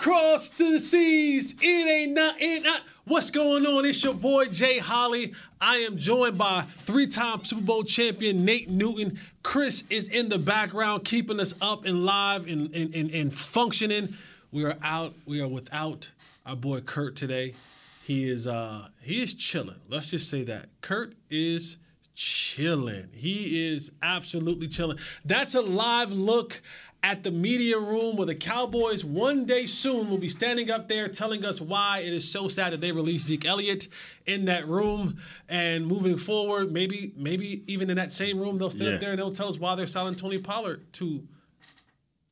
Across the seas? It ain't not, it not. What's going on? It's your boy Jay Holley. I am joined by three-time Super Bowl champion Nate Newton. Chris is in the background, keeping us up and live and, and, and, and functioning. We are out. We are without our boy Kurt today. He is uh he is chilling. Let's just say that. Kurt is chilling. He is absolutely chilling. That's a live look at the media room where the Cowboys one day soon will be standing up there telling us why it is so sad that they released Zeke Elliott in that room. And moving forward, maybe maybe even in that same room, they'll stand Yeah. up there and they'll tell us why they're selling Tony Pollard to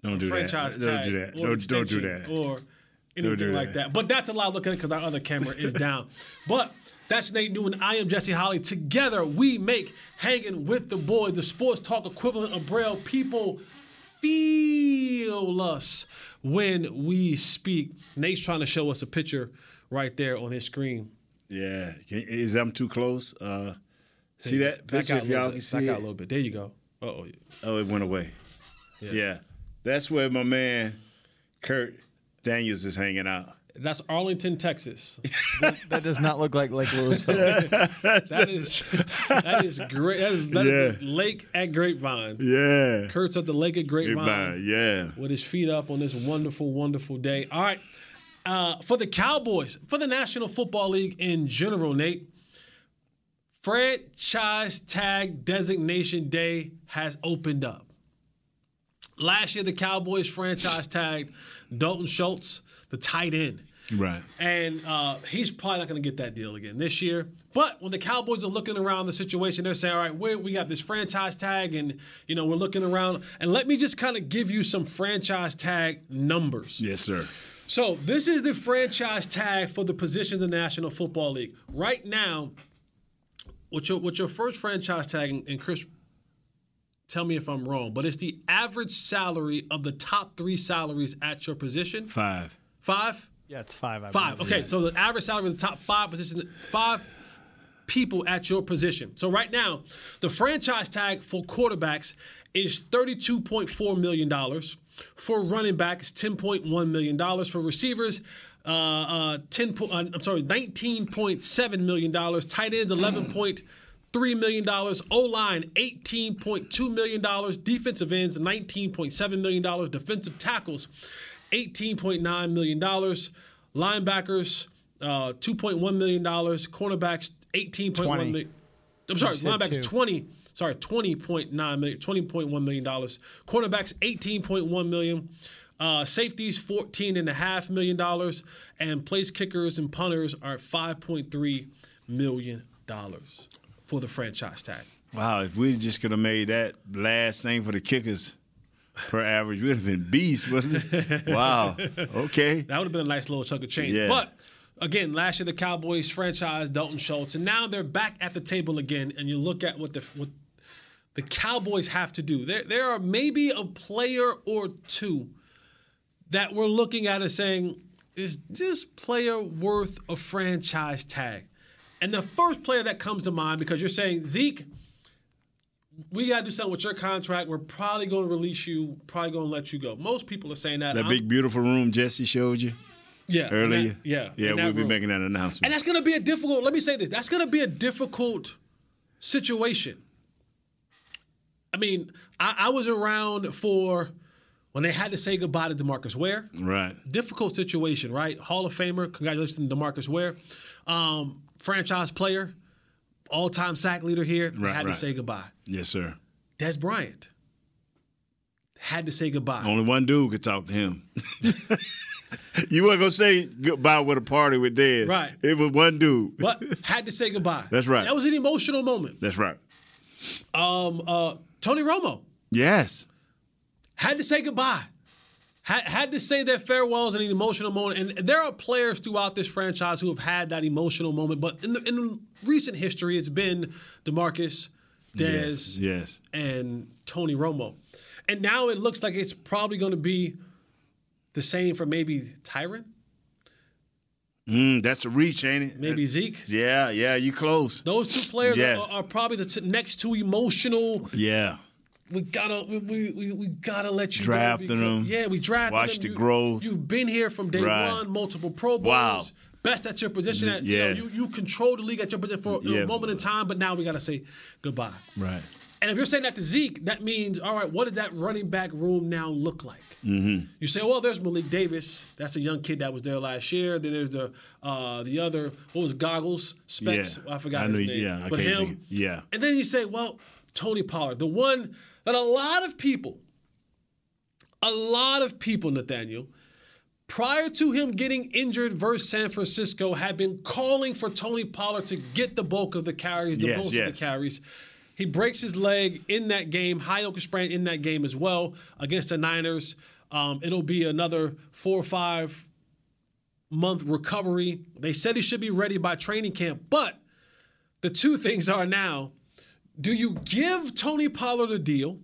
Don't do franchise that. Don't do that. or Don't, don't do that. or anything do like that. But that's a lot looking at it because our other camera is down. But that's Nate Newton. I am Jesse Holley. Together we make hanging with the boys, the sports talk equivalent of Braille. People feel us when we speak. Nate's trying to show us a picture right there on his screen. Yeah. Can, is I'm too close? Uh, see that picture? If y'all bit. can see Back it. out a little bit. There you go. Uh-oh. Oh, it went away. Yeah. That's where my man Kurt Daniels is hanging out. That's Arlington, Texas. That does not look like Lake Lewisville. That is that is great. That is, that is Yeah. the lake at Grapevine. Yeah. Kurt's at the lake at Grapevine Goodbye. Yeah. with his feet up on this wonderful, wonderful day. All right. Uh, for the Cowboys, for the National Football League in general, Nate, franchise tag designation day has opened up. Last year, the Cowboys franchise tagged Dalton Schultz, the tight end. Right. And uh, he's probably not going to get that deal again this year. But when the Cowboys are looking around the situation, they're saying, all right, we we got this franchise tag, and, you know, we're looking around. And let me just kind of give you some franchise tag numbers. Yes, sir. So this is the franchise tag for the positions in the National Football League. Right now, what's your, what's your first franchise tag, and- and Chris, tell me if I'm wrong, but it's the average salary of the top three salaries at your position. Five. Five? Yeah, it's five. I Five. believe. Okay, so the average salary of the top five positions, five people at your position. So right now, the franchise tag for quarterbacks is $32.4 million. For running backs, $10.1 million. For receivers, uh, uh, 10 po- uh, I'm sorry, $19.7 million. Tight ends, $11.3 million. O line, $18.2 million. Defensive ends, $19.7 million. Defensive tackles, $18.9 million. Linebackers, uh, $2.1 million. Cornerbacks, $18.1 20. million. I'm sorry, linebackers, two. 20. Sorry, $20.9 million, $20.1 million. Cornerbacks, 18.1 million. Uh, safeties, $14.5 million. And place kickers and punters are $5.3 million for the franchise tag. Wow. If we just could have made that last thing for the kickers per average, we'd have been beasts, wouldn't it? Wow. Okay. That would have been a nice little chunk of change. Yeah. But again, last year the Cowboys franchise Dalton Schultz, and now they're back at the table again. And you look at what the what the Cowboys have to do. There there are maybe a player or two that we're looking at and saying, is this player worth a franchise tag? And the first player that comes to mind, because you're saying Zeke, we got to do something with your contract. We're probably going to release you, probably going to let you go. Most people are saying that. That I'm- big, beautiful room Jesse showed you yeah, earlier. that- yeah, Yeah, we'll be room. making that announcement. And that's going to be a difficult. Let me say this. That's going to be a difficult situation. I mean, I, I was around for when they had to say goodbye to DeMarcus Ware. right. Difficult situation, right? Hall of Famer. Congratulations to DeMarcus Ware, um, franchise player, all-time sack leader here. Right, had right. to say goodbye. Yes, sir. Dez Bryant had to say goodbye. Only one dude could talk to him. You weren't gonna say goodbye with a party with Dad. Right. It was one dude. but had to say goodbye. That's right. That was an emotional moment. That's right. Um, uh, Tony Romo Yes. had to say goodbye. Had, had to say their farewells in an emotional moment. And there are players throughout this franchise who have had that emotional moment. But in, the, in recent history, it's been DeMarcus, Dez, Yes. Yes. and Tony Romo. And now it looks like it's probably going to be the same for maybe Tyron, Mm, that's a reach, ain't it? maybe Zeke. Yeah, yeah, you close. Those two players Yes. are, are probably the t- next two emotional. Yeah. We gotta, we, we, we, gotta let you Drafting go them. Yeah, we drafted Watch them. the You- growth. You've been here from day Right. one, multiple Pro Bowls. Wow. Best at your position. At, Yeah. you, know, you you control the league at your position for Yeah. a moment in time, but now we gotta say goodbye. Right. And if you're saying that to Zeke, that means, all right, what does that running back room now look like? Mm-hmm. You say, well, there's Malik Davis. That's a young kid that was there last year. Then there's the uh, the other, what was it, Goggles, Specs? Yeah. I forgot I his knew- name. yeah, I but him. think- yeah. And then you say, well, Tony Pollard, the one that a lot of people, a lot of people, Nathaniel, prior to him getting injured versus San Francisco, had been calling for Tony Pollard to get the bulk of the carries, the Yes, most of the carries. He breaks his leg in that game, high ankle sprain in that game as well against the Niners. Um, it'll be another four or five month recovery. They said he should be ready by training camp, but the two things are now: do you give Tony Pollard a deal?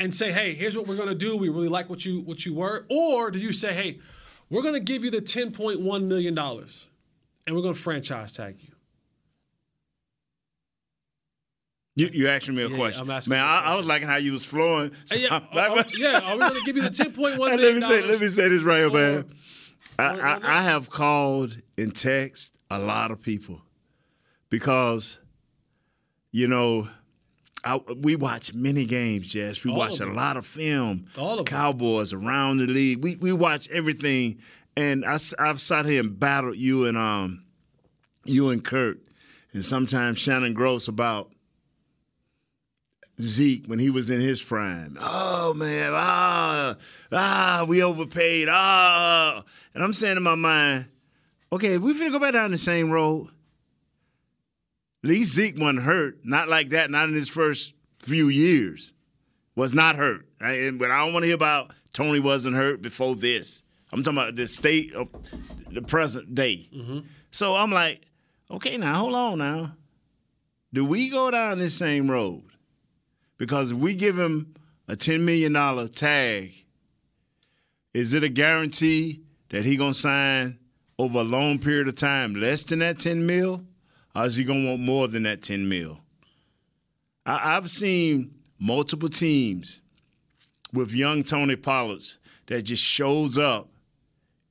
and say, "Hey, here's what we're going to do. We really like what you what you were," or do you say, "Hey, we're going to give you the 10.1 million dollars, and we're going to franchise tag you"? You, you asking me a Yeah, question, I'm asking man. I, I was liking how you was flowing. So yeah, I'm uh, like- are- yeah. Are we going to give you the 10.1 let million me say, let me say this right here, man. or- I, or- I, I have called and text a lot of people because, you know, I, we watch many games, Jess. We All watch a lot of film. All of them. Cowboys around the league. We we watch everything, and I, I've sat here and battled you and um, you and Kurt, and sometimes Shannon Gross about Zeke when he was in his prime. Oh man, ah, ah, we overpaid. Ah, and I'm saying in my mind, okay, we're gonna go back down the same road. Least Zeke wasn't hurt, not like that, not in his first few years. Was not hurt. Right? And- But I don't want to hear about Tony wasn't hurt before this. I'm talking about the state of the present day. Mm-hmm. So I'm like, okay, now hold on now. Do we go down this same road? Because if we give him a $10 million tag, is it a guarantee that he gonna sign over a long period of time less than that 10 mil? Or is he gonna want more than that 10 mil? I, I've seen multiple teams with young Tony Pollards that just shows up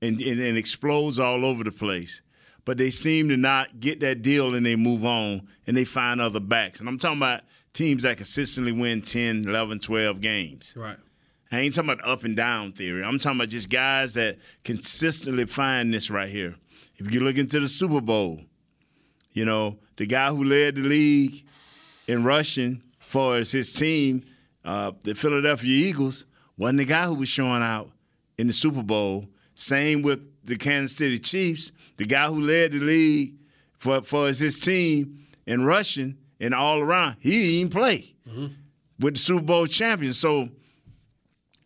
and, and, and explodes all over the place. But they seem to not get that deal and they move on and they find other backs. And I'm talking about teams that consistently win 10, 11, 12 games. Right. I ain't talking about up and down theory. I'm talking about just guys that consistently find this right here. If you look into the Super Bowl, you know, the guy who led the league in rushing for his team, uh, the Philadelphia Eagles, wasn't the guy who was showing out in the Super Bowl. Same with the Kansas City Chiefs. The guy who led the league for, for his team in rushing and all around, he didn't play with the Super Bowl champions. So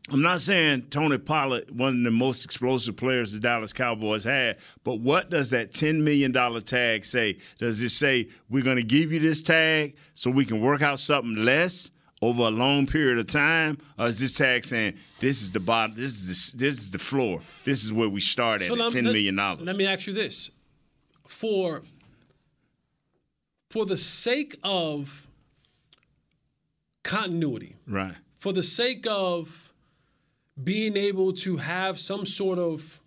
I'm not saying Tony Pollard, one of the most explosive players the Dallas Cowboys had, but what does that $10 million tag say? Does it say we're going to give you this tag so we can work out something less over a long period of time? Or is this tag saying this is the bottom, this is the, this is the floor, this is where we start at, So at let- $10 let- million? dollars? Let me ask you this: for for the sake of continuity, Right. for the sake of being able to have some sort of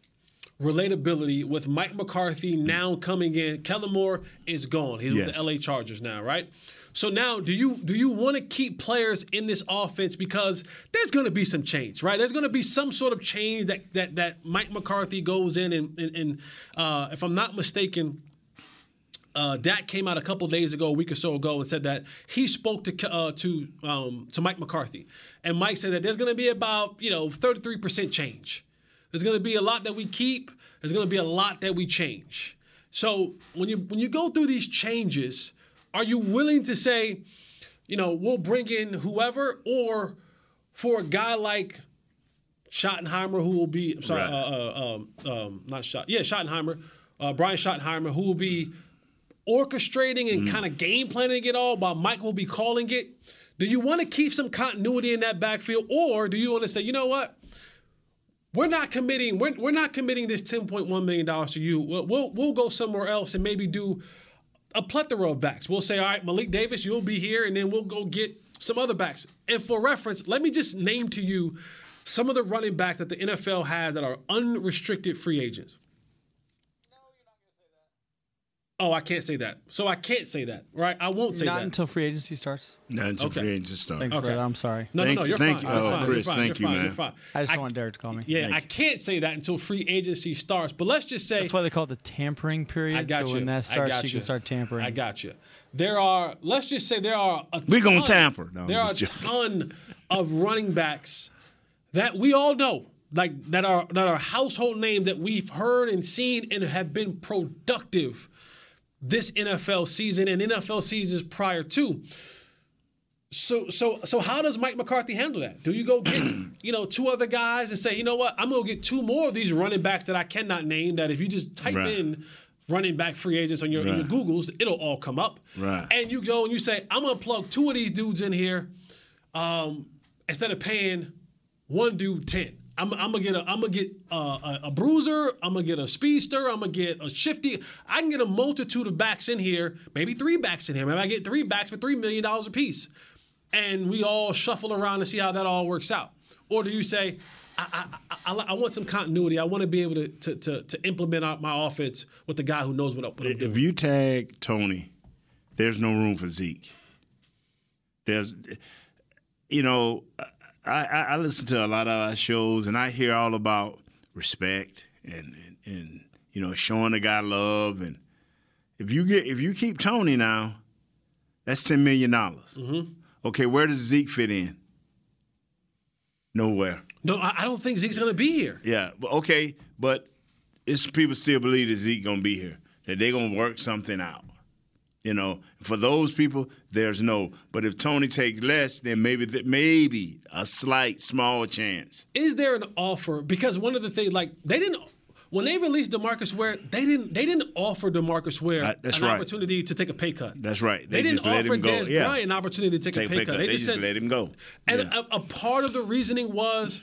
relatability with Mike McCarthy now coming in. Kellen Moore is gone. He's with the LA Chargers now, right? So now, do you do you want to keep players in this offense because there's going to be some change, right? There's going to be some sort of change that that that Mike McCarthy goes in and and, and uh, if I'm not mistaken, uh, Dak came out a couple days ago, a week or so ago, and said that he spoke to uh, to um, to Mike McCarthy, and Mike said that there's going to be about you know 33 percent change. There's going to be a lot that we keep. There's going to be a lot that we change. So when you when you go through these changes, are you willing to say, you know, we'll bring in whoever, or for a guy like Schottenheimer, who will be, I'm sorry, Right. uh, uh, um, um, not Schott, yeah, Schottenheimer, uh, Brian Schottenheimer, who will be orchestrating and mm-hmm. kind of game planning it all, while Mike will be calling it. Do you want to keep some continuity in that backfield, or do you want to say, you know what? We're not committing. We're, we're not committing this ten point one million dollars to you. We'll, we'll we'll go somewhere else and maybe do a plethora of backs. We'll say, all right, Malik Davis, you'll be here, and then we'll go get some other backs. And for reference, let me just name to you some of the running backs that the NFL has that are unrestricted free agents. Oh, I can't say that. So I can't say that, right? I won't say Not that. until free agency starts. Not until Okay. free agency start. Thanks, Okay. brother. I'm sorry. no, Thank no, no, you, you're thank fine. you. You're Oh, fine. Chris, you're fine. thank you're you, fine. man. You're fine. I just don't want Derek to call me. Yeah, Thank I you. can't say that until free agency starts. But let's just say That's why they call it the tampering period. I got so you. when that starts, got you can start tampering. I got you. There are, let's just say there are a We gonna ton- tamper. No, I'm there are a joking. ton of running backs that we all know, like that are that are household names that we've heard and seen and have been productive this NFL season and NFL seasons prior to. So so so how does Mike McCarthy handle that? Do you go get you know two other guys and say, you know what, I'm gonna get two more of these running backs that I cannot name that if you just type Right. in running back free agents on your, in your Googles, it'll all come up. Right. And you go and you say, I'm gonna plug two of these dudes in here, um, instead of paying one dude ten. I'm, I'm gonna get a I'm gonna get a, a, a bruiser. I'm gonna get a speedster. I'm gonna get a shifty. I can get a multitude of backs in here. Maybe three backs in here. Maybe I get three backs for three million dollars a piece, and we all shuffle around and see how that all works out. Or do you say, I, I, I, I, want some continuity. I want to be able to to, to, to implement out my offense with the guy who knows what, what I'm doing. If you tag Tony, there's no room for Zeke. There's, you know, I, I, I listen to a lot of our shows and I hear all about respect and, and, and you know showing the guy love and if you get if you keep Tony now, that's ten million dollars. Mm-hmm. Okay, where does Zeke fit in? Nowhere. No, I, I don't think Zeke's gonna be here. Yeah, but okay, but it's people still believe that Zeke gonna be here, that they're gonna work something out. You know, for those people, there's no. But if Tony takes less, then maybe th- maybe a slight, small chance. is there an offer? Because one of the things, like they didn't when they released DeMarcus Ware, they didn't they didn't offer DeMarcus Ware Uh, an right. opportunity to take a pay cut. That's right. They, They, didn't just let offer him go. Dez yeah, Bryant an opportunity to take, take a pay cut. They, They, just, just said, let him go. and Yeah. a, a part of the reasoning was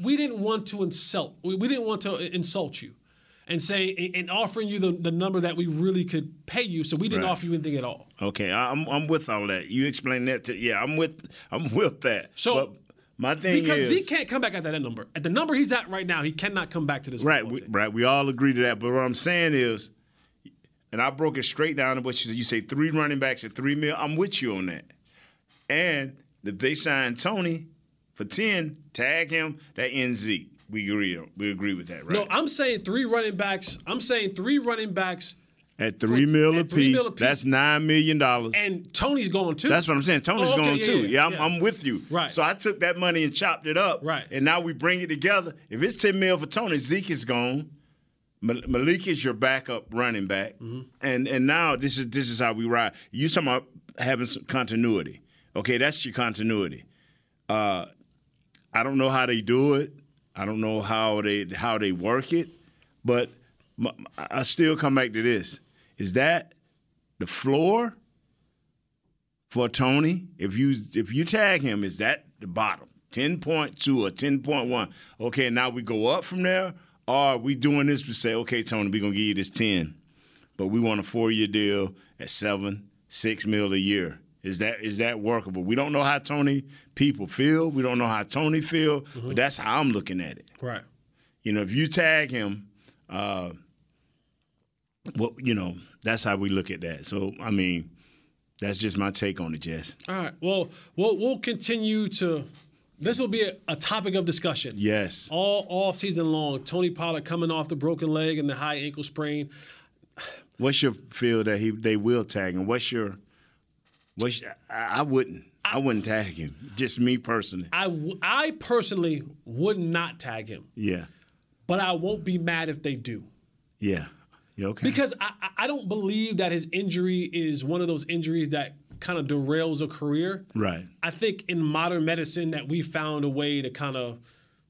we didn't want to insult. We, we didn't want to insult you, and saying and offering you the, the number that we really could pay you. So we didn't Right. offer you anything at all. Okay, I'm I'm with all that. You explained that to yeah. I'm with I'm with that. So- but my thing Because is Zeke can't come back at that number. At the number he's at right now, he cannot come back to this. Right, we, right. We all agree to that. But what I'm saying is, and I broke it straight down to what you said. You say three running backs at three mil. I'm with you on that. And if they sign Tony for ten, tag him. That ends Zeke. We agree. We agree with that, right? No, I'm saying three running backs. I'm saying three running backs, at three for- mil at three apiece, mil apiece. that's nine million dollars. and Tony's going too. That's what I'm saying. Tony's Oh, okay, going yeah, too. yeah, Yeah, I'm, yeah. I'm with you. Right. So I took that money and chopped it up. Right. And now we bring it together. If it's 10 mil for Tony, Zeke is gone. Mal- Malik is your backup running back. Mm-hmm. And and now this is this is how we ride. You talking about having some continuity. Okay, that's your continuity. Uh, I don't know how they do it. I don't know how they how they work it, but I still come back to this: is that the floor for Tony? If you if you tag him, is that the bottom ten point two or ten point one? Okay, now we go up from there, or are we doing this? to say, okay, Tony, we're gonna give you this ten, but we want a four year deal at seven, six mil a year. Is that is that workable? We don't know how Tony people feel. We don't know how Tony feel, but that's how I'm looking at it. right. You know, if you tag him, uh, well, you know, that's how we look at that. So, I mean, that's just my take on it, Jess. All right. Well, we'll we'll continue to. This will be a, a topic of discussion. Yes. All off season long. Tony Pollard coming off the broken leg and the high ankle sprain. What's your feel that he they will tag him? What's your your, I, I wouldn't. I wouldn't tag him. Just me personally. I w- I personally would not tag him. Yeah. but I won't be mad if they do. Yeah. You okay? Because I, I- I don't believe that his injury is one of those injuries that kind of derails a career. right. I think in modern medicine that we found a way to kind of,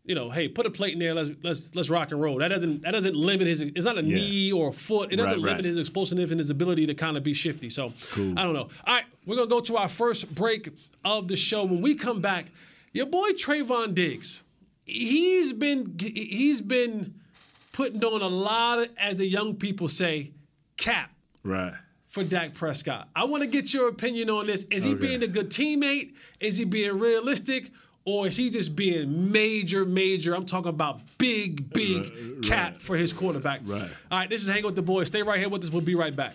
you know, hey, put a plate in there. Let's let's let's rock and roll. That doesn't that doesn't limit his. It's not a Yeah. knee or a foot. It doesn't Right, limit right. his explosiveness and his ability to kind of be shifty. So cool. I don't know. All right, we're gonna go to our first break of the show. When we come back, your boy Trevon Diggs, he's been he's been putting on a lot of, as the young people say, cap Right. for Dak Prescott. I want to get your opinion on this. Is he Okay. being a good teammate? Is he being realistic? Or is he just being major, major? I'm talking about big, big cap for his quarterback. Right. All right, this is Hang with the Boys. Stay right here with us. We'll be right back.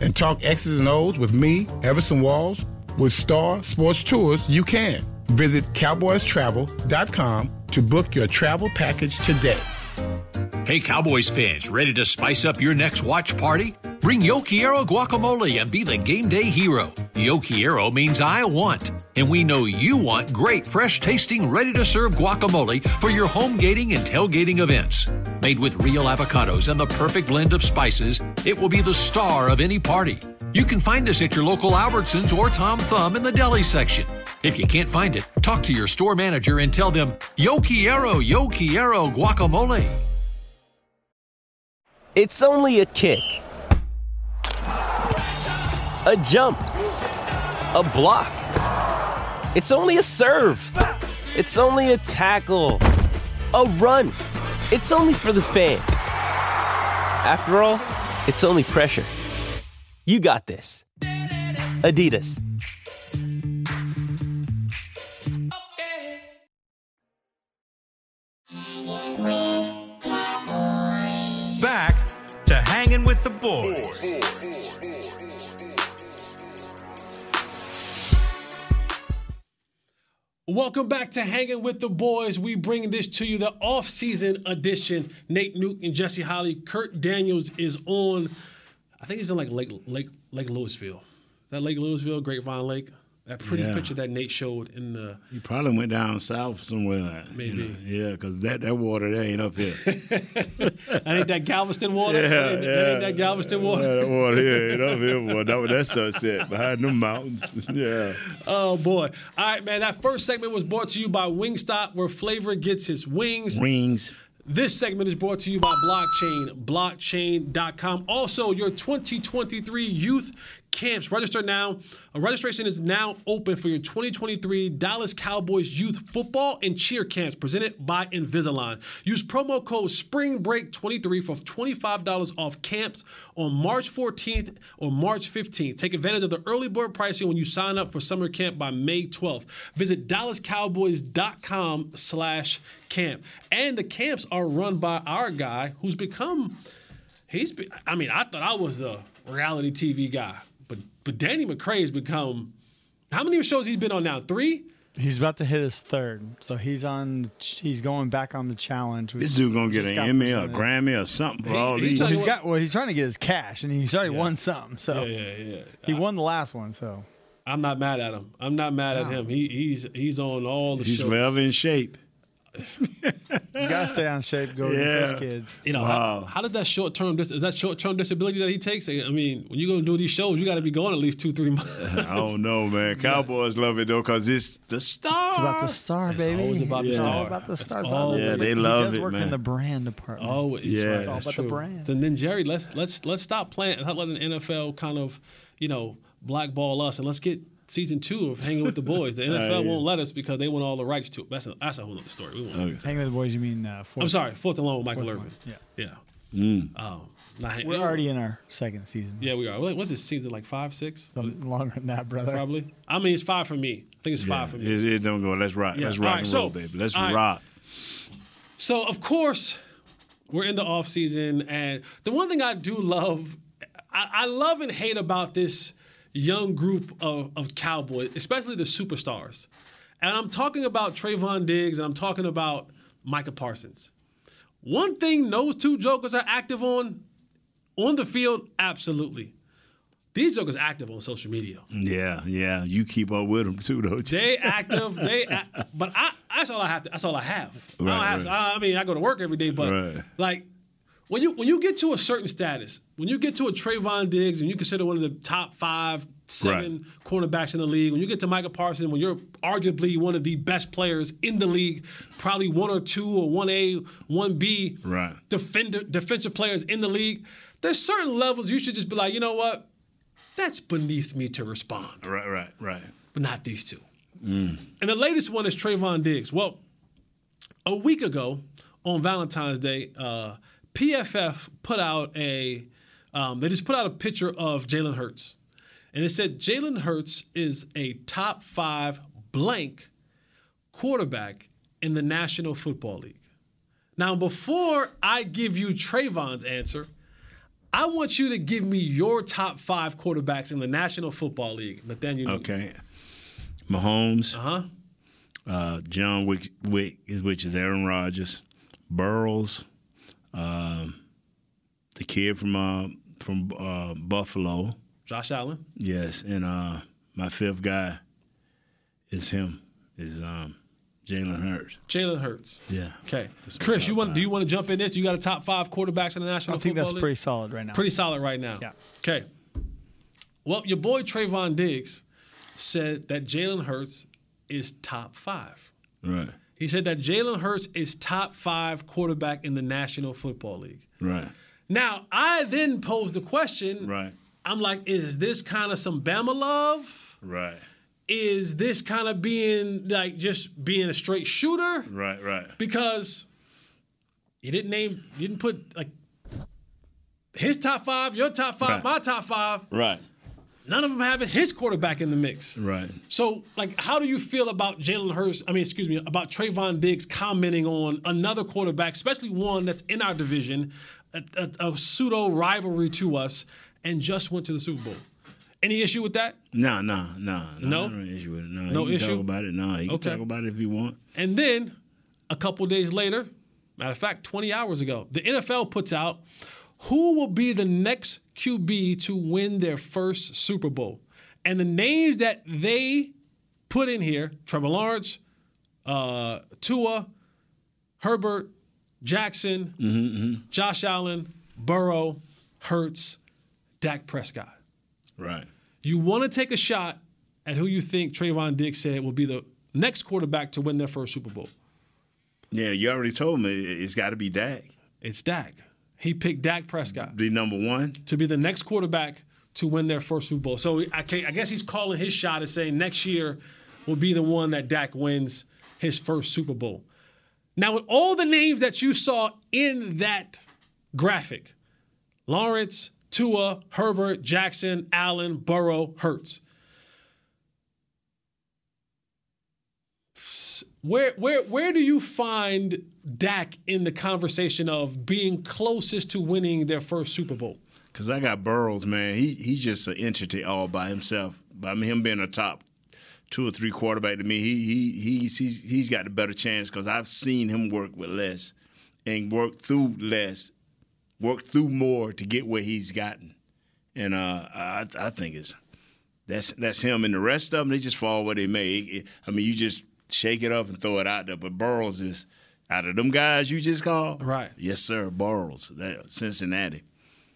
and talk X's and O's with me, Everson Walls? With Star Sports Tours, you can. Visit cowboystravel.com to book your travel package today. Hey, Cowboys fans, ready to spice up your next watch party? Bring Yo Quiero guacamole and be the game day hero. Yo Quiero means I want, and we know you want great, fresh tasting, ready to serve guacamole for your home gating and tailgating events. Made with real avocados and the perfect blend of spices, it will be the star of any party. You can find us at your local Albertsons or Tom Thumb in the deli section. If you can't find it, talk to your store manager and tell them, Yo Quiero, Yo Quiero guacamole. It's only a kick, a jump, a block. It's only a serve. It's only a tackle, a run. It's only for the fans. After all, it's only pressure. You got this. Adidas. Back to hanging with the boys. Welcome back to Hanging with the Boys. We bring this to you, the off-season edition. Nate and Jesse Holley. Kurt Daniels is on. I think he's in like Lake Lake Lake Lewisville. That Lake Lewisville, Grapevine Lake. That pretty Yeah. picture that Nate showed in the. You probably went down south somewhere. you Maybe. know. Yeah, because that, that water there ain't up here. That ain't that Galveston water. Yeah, that, ain't, that yeah. ain't that Galveston Yeah, water. that water here ain't up here, boy. That, that sunset behind them mountains. Yeah. Oh boy! All right, man. That first segment was brought to you by Wingstop, where flavor gets its wings. Wings. This segment is brought to you by Blockchain, blockchain.com. Also, your 2023 youth camps. Register now. Uh, registration is now open for your 2023 Dallas Cowboys youth football and cheer camps presented by Invisalign. Use promo code SPRINGBREAK23 for $25 off camps on March 14th or March 15th. Take advantage of the early bird pricing when you sign up for summer camp by May 12th. Visit DallasCowboys.com slash camp. And the camps are run by our guy who's become – he's. I mean, I thought I was the reality TV guy, but Danny Danny has become how many shows he's been on now? Three? He's about to hit his third, so he's on. He's going back on the challenge. This dude gonna get an Emmy or a. Grammy or something for all he these. tell you He's got. Well, he's trying to get his cash, and he's already won some. So Yeah, yeah. yeah. he won the last one. So I'm not mad at him. I'm not mad at him. He he's he's on all the shows. He's shows. forever in shape. You gotta stay on shape. Go against Yeah. those kids. You know, Wow. how, how does that short term dis- is that short term disability that he takes? I mean, when you're gonna do these shows, you got to be going at least two three months. I don't know, man. Cowboys love it though, cause it's the star. It's about the star, It's baby. always about the It's star. all about the It's star. always- Yeah, they he love does it, work man. in the brand department. Oh, it's Yeah. right. It's all that's about the true. brand. Then, then Jerry, let's let's let's stop playing. Not letting the NFL kind of, you know, blackball us, and let's get season two of hanging with the boys. The NFL yeah. won't let us because they want all the rights to it. That's a, that's a whole other story. We won't. Okay. Hanging with the boys, you mean? Uh, fourth, I'm sorry, fourth and long with Michael Irvin. one. Yeah. Yeah. Um, not We're already in our second season. Yeah, we are. What's this season like? Five, six? Something longer than that, brother. Probably. I mean, it's five for me. I think it's Yeah, five for me. it, it don't go. Let's rock. Yeah. Let's rock right, and so- roll, baby. Let's all right. rock. So of course, we're in the off season, and the one thing I do love, I, I love and hate about this young group of, of Cowboys, especially the superstars. And I'm talking about Trevon Diggs, and I'm talking about Micah Parsons. One thing those two jokers are active on, on the field, absolutely. These jokers active on social media. Yeah, yeah. You keep up with them too, though. They active. They, act, but I. That's all I have. To, that's all I have. I, Right, have right. I, I mean, I go to work every day, but Right. like when you when you get to a certain status, when you get to a Trevon Diggs, and you consider one of the top five, seven cornerbacks in the league, when you get to Micah Parsons, when you're arguably one of the best players in the league, probably one or two or one A, one B, Right. defender defensive players in the league. There's certain levels you should just be like, you know what? That's beneath me to respond Right, right, right. but not these two. And the latest one is Trevon Diggs. Well, a week ago on Valentine's Day, uh, PFF put out a um, they just put out a picture of Jalen Hurts, and it said Jalen Hurts is a top five blank quarterback in the National Football League. Now, before I give you Trevon's answer, I want you to give me your top five quarterbacks in the National Football League. Nathaniel. Okay. Mahomes. Uh-huh. Uh John Wick, Wick is which is Aaron Rodgers, Burrows, um, the kid from uh, from uh, Buffalo. Josh Allen. Yes, and uh, my fifth guy is him. Is um, Jalen Hurts. Jalen Hurts. Yeah. Okay. Chris, you want five. do you want to jump in this? You got a top five quarterbacks in the National I think that's League? pretty solid right now. Pretty solid right now. Yeah. Okay. Well, your boy Trevon Diggs said that Jalen Hurts is top five. Right. He said that Jalen Hurts is top five quarterback in the National Football League. Right. Now, I then posed the question. Right. I'm like, is this kind of some Bama love? Right. Is this kind of being like just being a straight shooter? Right. Right. because you didn't name, you didn't put like his top five, your top five, Right. my top five. Right. None of them having his quarterback in the mix. Right. So, like, how do you feel about Jalen Hurts? I mean, excuse me, about Trevon Diggs commenting on another quarterback, especially one that's in our division, a, a, a pseudo rivalry to us, and just went to the Super Bowl. Any issue with that? No, no, no, No? No issue with it. No, can issue? Talk about it. No, he can Okay. talk about it if you want. And then a couple days later, matter of fact, 20 hours ago, the NFL puts out who will be the next QB to win their first Super Bowl. And the names that they put in here Trevor Lawrence, uh, Tua, Herbert, Jackson, Josh Allen, Burrow, Hurts, Dak Prescott. Right. You want to take a shot at who you think Trevon Diggs said will be the next quarterback to win their first Super Bowl. Yeah, you already told me it's got to be Dak. It's Dak. He picked Dak Prescott Be number one. to be the next quarterback to win their first Super Bowl. So I, I guess he's calling his shot and saying next year will be the one that Dak wins his first Super Bowl. Now, with all the names that you saw in that graphic Lawrence, Tua, Herbert, Jackson, Allen, Burrow, Hurts. Where, where, where do you find Dak in the conversation of being closest to winning their first Super Bowl? Cause I got Burrows, man. He he's just an entity all by himself. By him being a top two or three quarterback to me, he he he's he's, he's got the better chance because I've seen him work with less and work through less, work through more to get where he's gotten. And uh, I I think it's That's that's him, and the rest of them they just fall where they may. I mean, you just shake it up and throw it out there. But Burrows is out of them guys you just called, right? Yes, sir. Burrows, that, Cincinnati.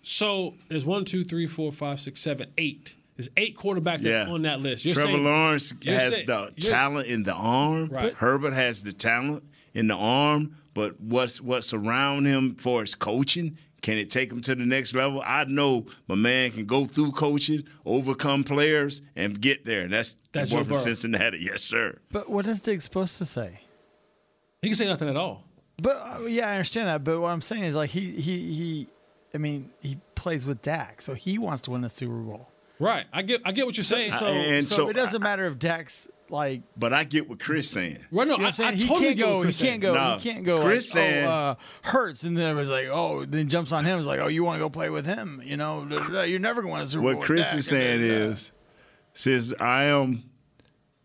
So there's one, two, three, four, five, six, seven, eight. There's eight quarterbacks that's on that list. You're Trevor saying- Lawrence you're has saying- the talent in the arm. Right. Herbert has the talent in the arm, but what's what's around him for his coaching? Can it take him to the next level? I know my man can go through coaching, overcome players, and get there. And that's That's the boy Joe from Burrow. Cincinnati. Yes, sir. But what is Diggs supposed to say? He can say nothing at all. But uh, yeah, I understand that. But what I'm saying is like he he he. I mean, he plays with Dak, so he wants to win a Super Bowl. Right. I get I get what you're saying. So, and so, so it doesn't matter if Dak's like. But I get what Chris saying. Right. no, You know I'm saying? I he totally can't go. He Chris can't go. No, He can't go. Chris like, saying- oh, uh, hurts, and then it was like, oh, then jumps on him. It's like, oh, you want to go play with him? You know, you're never going to win a Super Bowl. What with Chris Dak, is da, da, saying da. is, says I am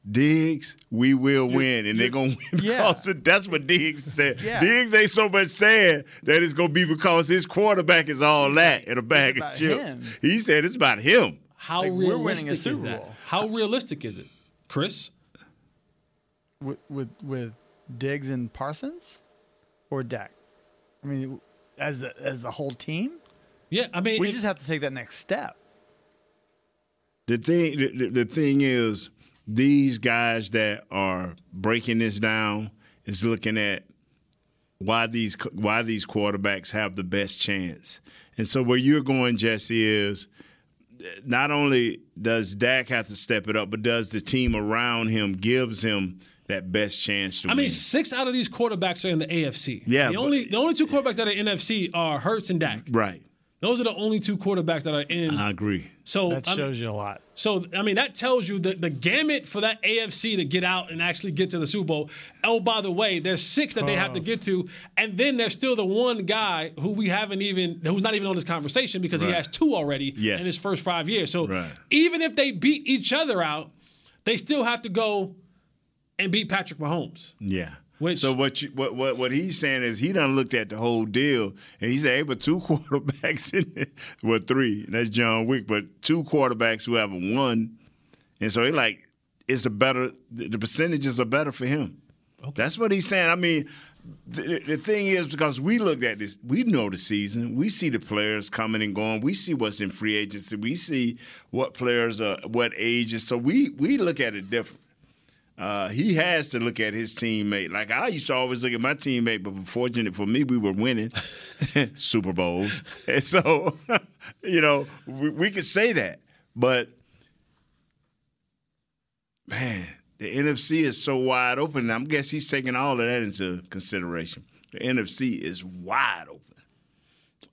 Diggs, we will win, and they're gonna win Yeah. because of- that's what Diggs said. Yeah. Diggs ain't so much saying that it's gonna be because his quarterback is all that in a bag of about chips. him. He said it's about him. How Like, we're realistic winning a is Super that? Bowl. How realistic is it, Chris? with with with Diggs and Parsons, or Dak. I mean, as the, as the whole team, Yeah, I mean, we just have to take that next step. The thing, the, the- the thing is, these guys that are breaking this down is looking at why these why these quarterbacks have the best chance. And so where you're going, Jesse, is not only does Dak have to step it up, but does the team around him gives him that best chance to win? I win. mean, six out of these quarterbacks are in the AFC. Yeah, the only the only two quarterbacks that are in NFC are Hurts and Dak. right. Those are the only two quarterbacks that are in. I agree. So That I'm- shows you a lot. So I mean that tells you the the gamut for that AFC to get out and actually get to the Super Bowl. Oh, by the way, there's six that they have to oh. get to, and then there's still the one guy who we haven't even who's not even on this conversation because he has two already Yes. in his first five years. So Right. even if they beat each other out, they still have to go and beat Patrick Mahomes. Yeah. Which- so what you what what what he's saying is he done looked at the whole deal and he said, hey, but two quarterbacks in it, well three, and that's John Wick, but two quarterbacks who haven't won, and so he like it's a better the percentages are better for him. That's what he's saying. I mean, the, the thing is because we looked at this, we know the season, we see the players coming and going, we see what's in free agency, we see what players are what ages, so we we look at it different. Uh, he has to look at his teammate. Like I used to always look at my teammate, but fortunate for me, we were winning Super Bowls, and so you know we, we could say that. But man, the NFC is so wide open. I'm guess he's taking all of that into consideration. The NFC is wide open.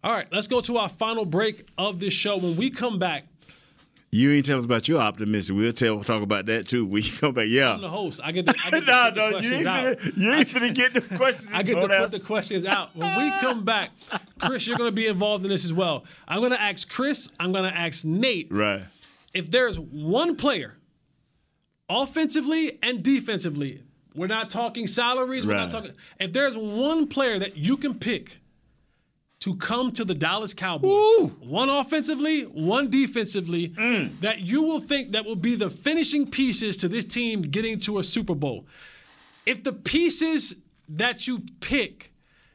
All right, let's go to our final break of this show. When we come back, You ain't tell us about your optimism. We'll tell talk about that too. when We come back. Yeah. I'm the host. I get the, I get to no, the no, you questions ain't, out. finna, you ain't finna get the questions. I get to put the questions out. When we come back, Chris, you're going to be involved in this as well. I'm going to ask Chris, I'm going to ask Nate Right. if there's one player, offensively and defensively, we're not talking salaries, we're not talking. If there's one player that you can pick to come to the Dallas Cowboys, one offensively, one defensively, Mm. that you will think that will be the finishing pieces to this team getting to a Super Bowl. If the pieces that you pick,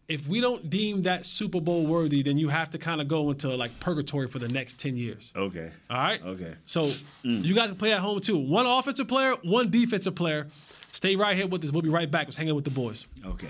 if we don't deem that Super Bowl worthy, then you have to kind of go into like purgatory for the next 10 years. Okay. All right. Okay. So you guys can play at home too. One offensive player, one defensive player. Stay right here with us. We'll be right back. Let's hang out with the boys. Okay.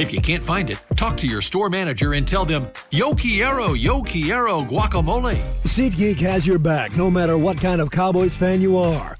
If you can't find it, talk to your store manager and tell them, Yo quiero, yo quiero guacamole. SeatGeek has your back no matter what kind of Cowboys fan you are.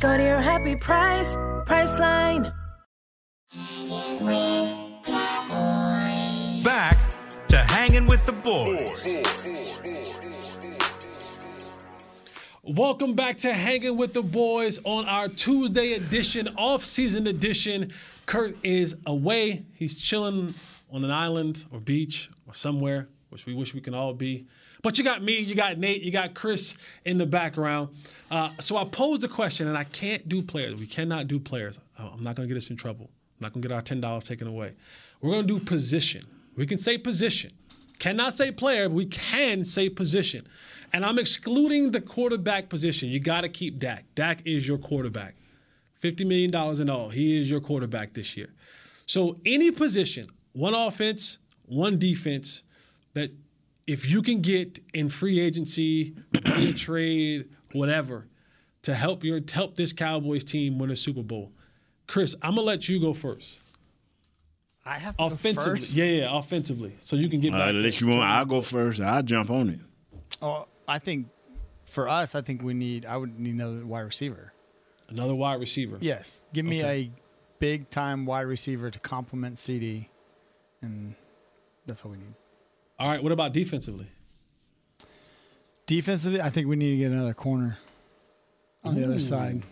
Go to your happy price, Priceline. Back to hanging with the boys. Welcome back to Hanging with the Boys on our Tuesday edition, off-season edition. Kurt is away. He's chilling on an island or beach or somewhere, which we wish we can all be. But you got me, you got Nate, you got Chris in the background. Uh, so I posed a question, and I can't do players. We cannot do players. Uh, I'm not going to get us in trouble. I'm not going to get our $10 taken away. We're going to do position. We can say position. Cannot say player, but we can say position. And I'm excluding the quarterback position. You got to keep Dak. Dak is your quarterback. $50 million in all. He is your quarterback this year. So any position, one offense, one defense, that if you can get in free agency, via trade, whatever, to help your help this Cowboys team win a Super Bowl. Chris, I'm gonna let you go first. I have to go Offensively, first? yeah, yeah, offensively, so you can get Uh, back. to unless it. you want, I'll go first. I'll jump on it. Oh, I think for us, I think we need. I would need another wide receiver. Another wide receiver. Yes, give me Okay. a big time wide receiver to complement CeeDee, and that's what we need. All right. What about defensively? Defensively, I think we need to get another corner on the Ooh. other side.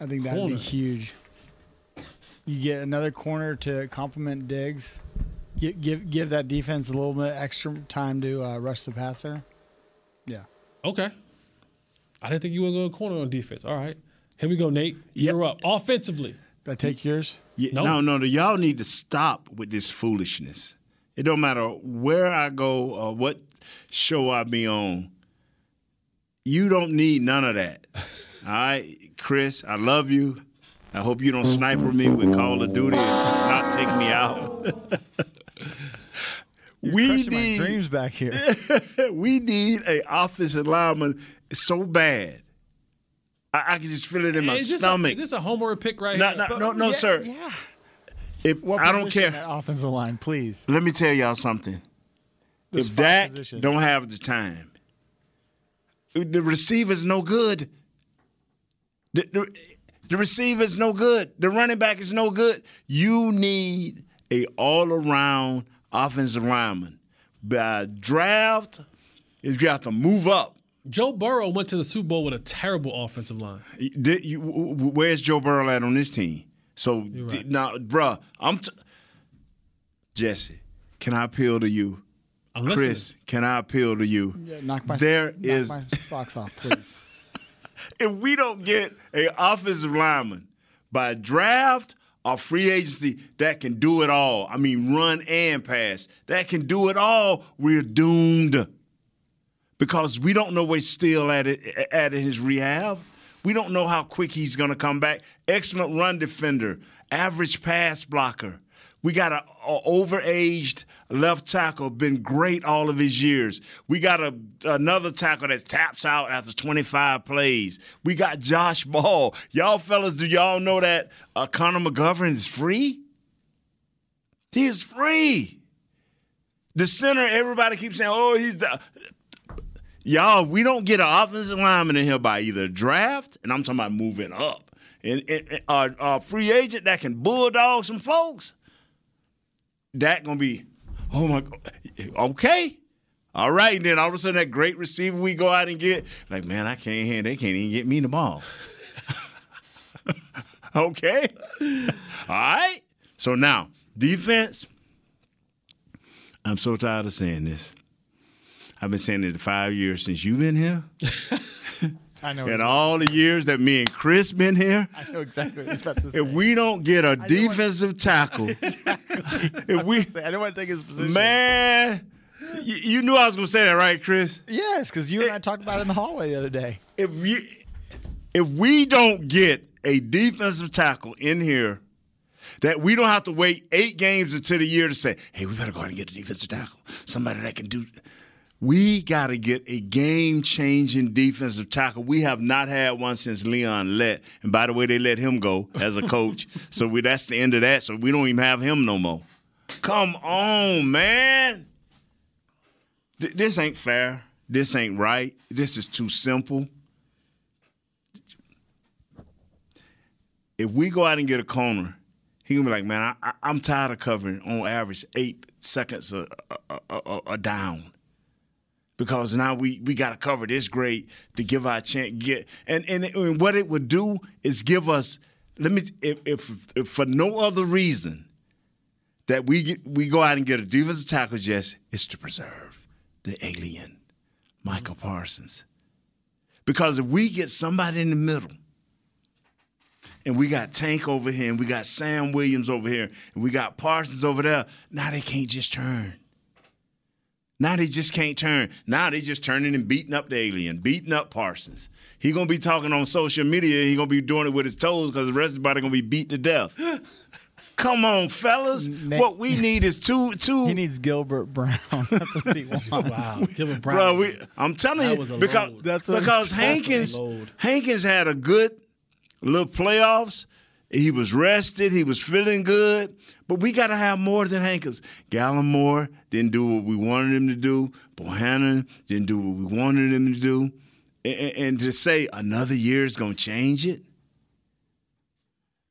I think that'd Corner. be huge. You get another corner to complement Diggs. Give, give give that defense a little bit extra time to uh, rush the passer. Yeah. Okay. I didn't think you were going to corner on defense. All right. Here we go, Nate. You're up. Offensively. Did I take yours? Yeah, No. no, no, no. Y'all need to stop with this foolishness. It don't matter where I go or what show I be on. You don't need none of that. All right, Chris, I love you. I hope you don't sniper me with Call of Duty and not take me out. we crushing my need dreams back here. we need a offensive lineman so bad. I, I can just feel it in my is, this stomach. A, is this a homer pick right No, here? no, no, no, Yeah, sir. Yeah. If What I don't care. That offensive line, please. Let me tell y'all something. There's if five Dak positions. don't have the time, the receiver's no good. The, the, the receiver's no good. The running back is no good. You need a all-around offensive lineman. By draft, if you have to move up. Joe Burrow went to the Super Bowl with a terrible offensive line. Did you, where's Joe Burrow at on this team? So right. now, bruh, I'm t- Jesse. Can I appeal to you? I'm Chris, can I appeal to you? Yeah, knock my There knock is- my socks off, please. if we don't get a offensive lineman by draft or free agency that can do it all. I mean, run and pass. That can do it all. We're doomed because we don't know where he's still at it at his rehab. We don't know how quick he's going to come back. Excellent run defender, average pass blocker. We got a, a overaged left tackle, been great all of his years. We got a, another tackle that taps out after 25 plays. We got Josh Ball. Y'all fellas, do y'all know that uh, Connor McGovern is free? He is free. The center, everybody keeps saying, oh, he's the. Y'all, we don't get an offensive lineman in here by either draft, and I'm talking about moving up, and, and, free agent that can bulldog some folks that gonna be, oh my god, okay. All right, and then all of a sudden that great receiver we go out and get, like, man, I can't hand, they can't even get me the ball. okay. All right. So now, defense. I'm so tired of saying this. I've been saying it five years since you've been here. I know. And all the years that me and Chris been here. I know exactly what about to say. If we don't get a defensive tackle, if we, I don't want to take his position. man, you, you knew I was gonna say that, right, Chris? Yes, because you and I talked about it in the hallway the other day. If you, if we don't get a defensive tackle in here, that we don't have to wait eight games until the year to say, hey, we better go ahead and get a defensive tackle, somebody that can do. We got to get a game changing defensive tackle. We have not had one since Leon Lett. And by the way, they let him go as a coach. so we, that's the end of that. So we don't even have him no more. Come on, man. Th- this ain't fair. This ain't right. This is too simple. If we go out and get a corner, he gonna be like, man, I, I, am tired of covering on average eight seconds a, a, a, a down because now we we got to cover this great to give our chance get and, and and what it would do is give us let me if, if, if for no other reason that we get, we go out and get a defensive tackle just is to preserve the alien Micah Parsons. Because if we get somebody in the middle and we got Tank over here and we got Sam Williams over here and we got Parsons over there now they can't just turn now they just can't turn. Now they just turning and beating up the alien, beating up Parsons. He gonna be talking on social media. He gonna be doing it with his toes because the rest of the body gonna be beat to death. Come on, fellas. what we need is two two. He needs Gilbert Brown. That's what he wants. wow, Gilbert Brown. Bro, we, I'm telling That you was a because load. That's what because I'm Hankins load. Hankins had a good little playoffs. He was rested. He was feeling good. But we got to have more than Hankins. Gallimore didn't do what we wanted him to do. Bohanna didn't do what we wanted him to do. And, and- and to say another year is going to change it?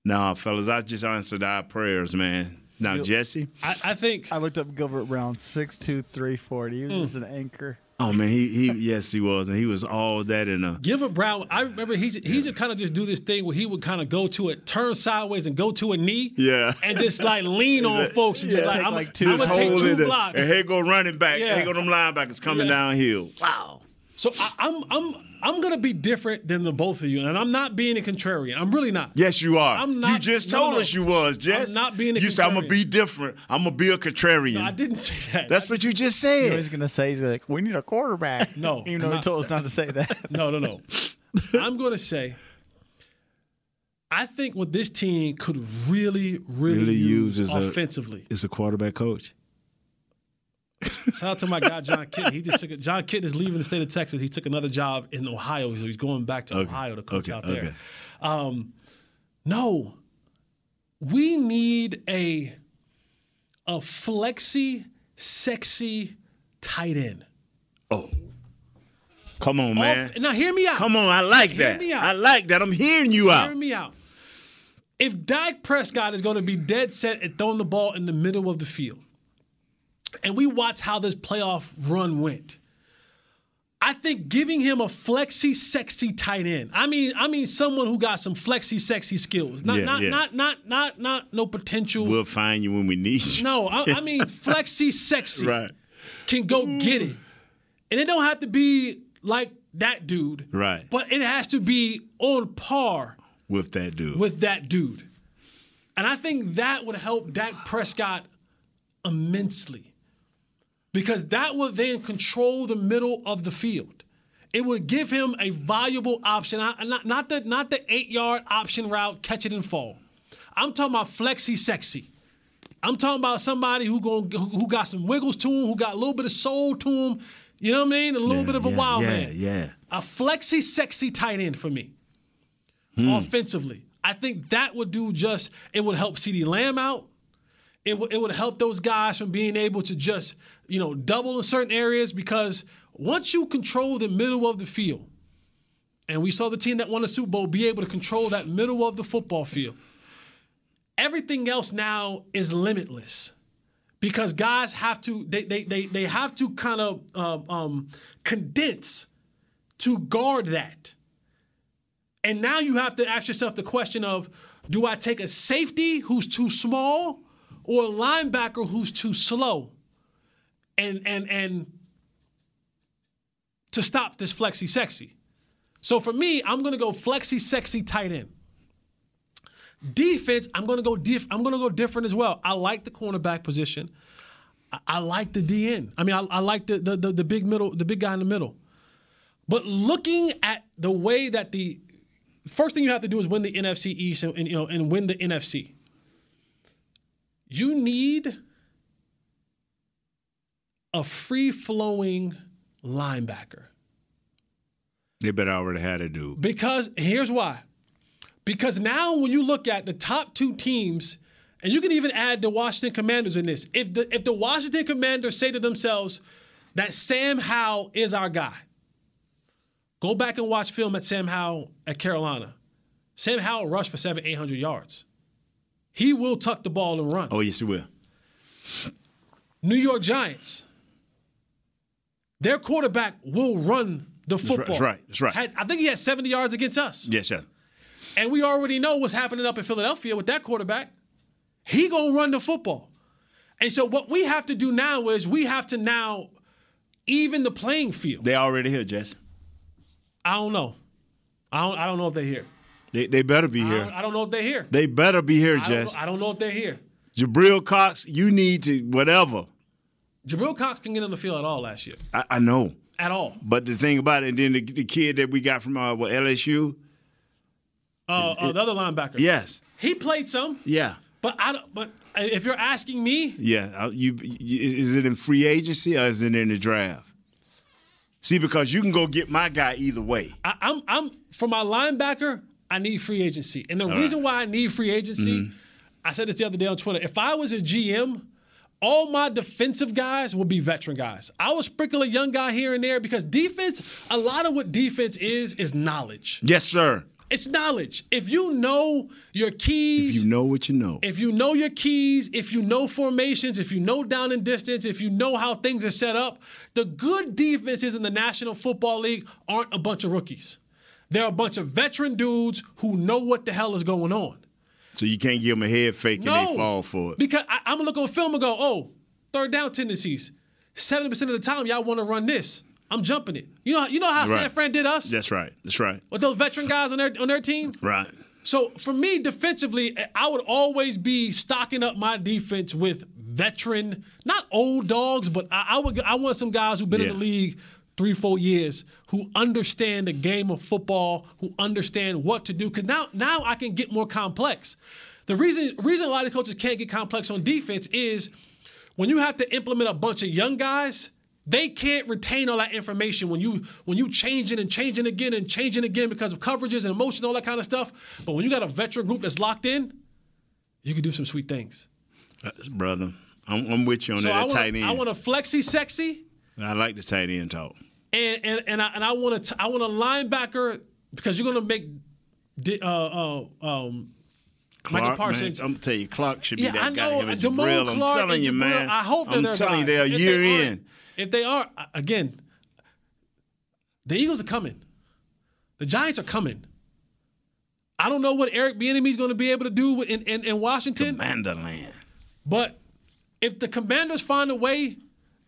Nah, fellas, I just answered our prayers, man. Now, Jesse? I, I think I looked up Gilbert Brown, six two three forty. He was hmm. just an anchor. Oh, man, he, he yes, he was. And he was all that in a. Gilbert Brown. I remember he's he's would kind of just do this thing where he would kind of go to it, turn sideways, and go to a knee, Yeah. and just like lean on folks and just like Take I'm, like I'm two gonna take two it, blocks. And here go running back. Yeah. Here go them linebackers coming Yeah. downhill. Wow. So I, I'm I'm I'm gonna be different than the both of you, and I'm not being a contrarian. I'm really not. Yes, you are. I'm not- you just told no. us you was, Jess. I'm not being a You said I'm gonna be different. I'm gonna be a contrarian. No, I didn't say that. That's what you just You know said. what he's gonna say? He's like, "We need a quarterback." No, even though he told us not to say that. No, no, no. I'm gonna say. I think what this team could really, really, Really use, use is a- offensively. Is a quarterback coach. Shout out to my guy Jon Kitna. He just took a, Jon Kitna is leaving the state of Texas. He took another job in Ohio, so he's going back to Okay. Ohio to coach Okay, out there. okay. Um, no, we need a a flexy, sexy tight end. Oh. Come on, man. Off- now hear me out. Come on, I like Hear that. me out. I like that. I'm hearing you out. Hear me out. If Dak Prescott is going to be dead set at throwing the ball in the middle of the field, and we watch how this playoff run went, I think giving him a flexy, sexy tight end. I mean, I mean someone who got some flexy, sexy skills. Not, Yeah, not, yeah. not, not, not, not, no potential. We'll find you when we need you. no, I, I mean flexy, sexy. Right. Can go get it, and it don't have to be like that dude. Right. But it has to be on par With that dude. with that dude. And I think that would help Dak Prescott immensely because that would then control the middle of the field. It would give him a valuable option, not, not the not the eight yard option route, catch it and fall. I'm talking about flexi sexy. I'm talking about somebody who going who got some wiggles to him, who got a little bit of soul to him. You know what I mean? A little bit of a yeah, wild yeah, man. Yeah. A flexi sexy tight end for me. Hmm. Offensively. I think that would do just it would help CeeDee Lamb out. It would it would help those guys from being able to just, you know, double in certain areas because once you control the middle of the field, and we saw the team that won the Super Bowl be able to control that middle of the football field, everything else now is limitless because guys have to they they they, they have to kind of um, um, condense to guard that. And now you have to ask yourself the question of do I take a safety who's too small or a linebacker who's too slow? And and and to stop this flexy sexy. So for me, I'm gonna go flexy sexy tight end. Defense, I'm gonna go diff- I'm gonna go different as well. I like the cornerback position. I, I like the DN. I mean, I, I like the, the the the big middle, the big guy in the middle. But looking at the way that the first thing you have to do is win the NFC East and, and, you know and win the NFC. You need a free flowing linebacker. They better already had a dude. Because here's why. Because now when you look at the top two teams, and you can even add the Washington Commanders in this, if the if the Washington Commanders say to themselves that Sam Howell is our guy, go back and watch film at Sam Howell at Carolina. Sam Howell rushed for seven, eight hundred yards. He will tuck the ball and run. Oh, yes, he will. New York Giants. Their quarterback will run the football. that's right, that's right. Had- I think he had 70 yards against us. Yes, yes. And we already know what's happening up in Philadelphia with that quarterback. He gonna run the football. And so what we have to do now is we have to now even the playing field. They already here, Jesse. I don't know. I don't I don't know if they're here. They, they better be I here. don't, I don't know if they're here. They better be here, I don't, Jess. know, I don't know if they're here. Jabril Cox, you need to whatever. Jabril Cox can get on the field at all last year. I, I know. At all. But the thing about it, and then the, the kid that we got from uh, what, LSU, Uh, uh, the other linebacker. yes, He played some, yeah, but I don't, but if you're asking me, yeah. Uh, You, you is it in free agency or is it in the draft? See, because you can go get my guy either way. I, I'm I'm for my linebacker, I need free agency. And the All reason why I need free agency, Mhm. I said this the other day on Twitter. If I was a GM, all my defensive guys would be veteran guys. I would sprinkle a young guy here and there because defense, a lot of what defense is, is knowledge. Yes, sir. It's knowledge. If you know your keys, If you know what you know, if you know your keys, if you know formations, if you know down and distance, if you know how things are set up, the good defenses in the National Football League aren't a bunch of rookies. They're a bunch of veteran dudes who know what the hell is going on. so you can't give them a head fake and they fall for it. Because I, I'm gonna look on film and go, oh, third down tendencies. 70% of the time, y'all want to run this. I'm jumping it. You know, you know how Right. San Fran did us That's right. That's right. with those veteran guys on their on their team. Right. So for me, defensively, I would always be stocking up my defense with veteran, not old dogs, but I, I would I want some guys who've been in the league three, four years, who understand the game of football, who understand what to do. Because now now I can get more complex. The reason reason a lot of coaches can't get complex on defense is when you have to implement a bunch of young guys. They can't retain all that information when you when you changing and changing again and changing again because of coverages and emotions, all that kind of stuff. But when you got a veteran group that's locked in, you can do some sweet things. Uh, brother, I'm, I'm with you on so that, I want, tight end. I want a flexy sexy, I like the tight end talk. and and and I, and I want to I want a linebacker because you're gonna make uh, uh, um, Michael Clark, Parsons. Man, I'm gonna tell you, Clark should be Yeah, that I guy. know. And Jamal Jabril, I'm Clark telling and you, Jabril, man. I hope they're I'm their telling you, they're If year they in. If they are, again, the Eagles are coming. The Giants are coming. I don't know what Eric Bieniemy is going to be able to do in, in, in Washington. Manderland. But if the Commanders find a way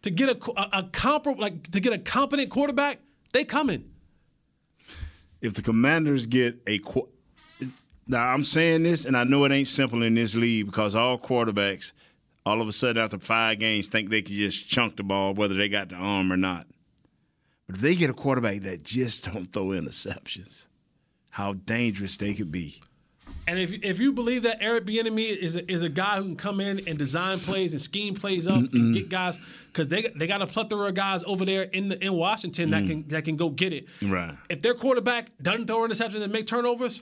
to get a a, a like to get a competent quarterback, they coming. If the Commanders get a Now I'm saying this, and I know it ain't simple in this league because all quarterbacks, all of a sudden after five games, think they can just chunk the ball whether they got the arm or not. But if they get a quarterback that just don't throw interceptions, how dangerous they could be. And if if you believe that Eric Bieniemy is a, is a guy who can come in and design plays and scheme plays up and get guys because they they got a plethora of guys over there in the, in Washington that mm. can that can go get it. Right. If their quarterback doesn't throw interceptions and make turnovers,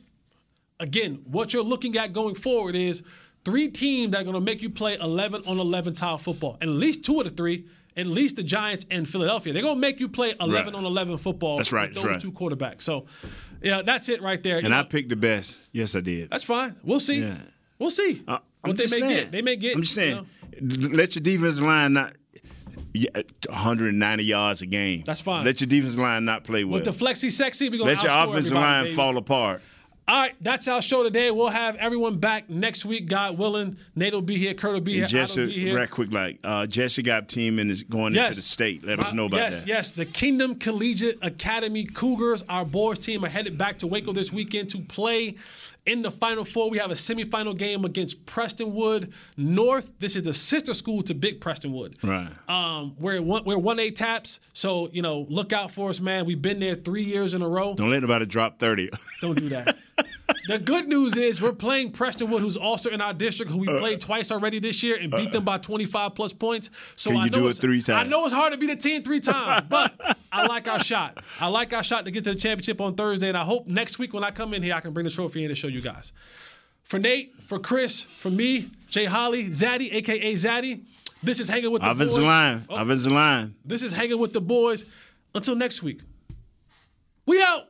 again, what you're looking at going forward is three teams that are going to make you play 11 on 11 tile football, and at least two of the three. At least the Giants and Philadelphia, they're gonna make you play 11 Right. on 11 football. That's right, With that's those right. two quarterbacks. So, yeah, that's it right there. You And I know, picked the best. Yes, I did. that's fine. We'll see. Yeah. We'll see Uh, what they may saying. get. They may get. I'm just you saying. know, Let your defensive line not. 190 yards a game. That's fine. Let your defense line not play well. with the flexy sexy, we're gonna Let your offensive line baby. fall apart. All right, that's our show today. We'll have everyone back next week, God willing. Nate will be here, Kurt will be here, And Jesse, be here. right quick, like uh, Jesse got team and is going Yes. into the state. Let us know about yes, that. Yes, yes. the Kingdom Collegiate Academy Cougars, our boys team, are headed back to Waco this weekend to play in the Final Four. We have a semifinal game against Prestonwood North. This is the sister school to Big Prestonwood. Right. Um, we're one, we're one A TAPPS, so you know, look out for us, man. We've been there three years in a row. Don't let nobody drop 30. Don't do that. the good news is we're playing Prestonwood, who's also in our district, who we Uh, played twice already this year and beat them by 25 plus points. So I you know do it it's- three times? I know it's hard to beat a team three times, but I like our shot. I like our shot to get to the championship on Thursday, and I hope next week when I come in here, I can bring the trophy in and show you guys. For Nate, for Chris, for me, Jay Holley, Zaddy, aka Zaddy. This is hanging with the Offensive boys. line. Oh, Offensive line. This is hanging with the boys. Until next week. We out.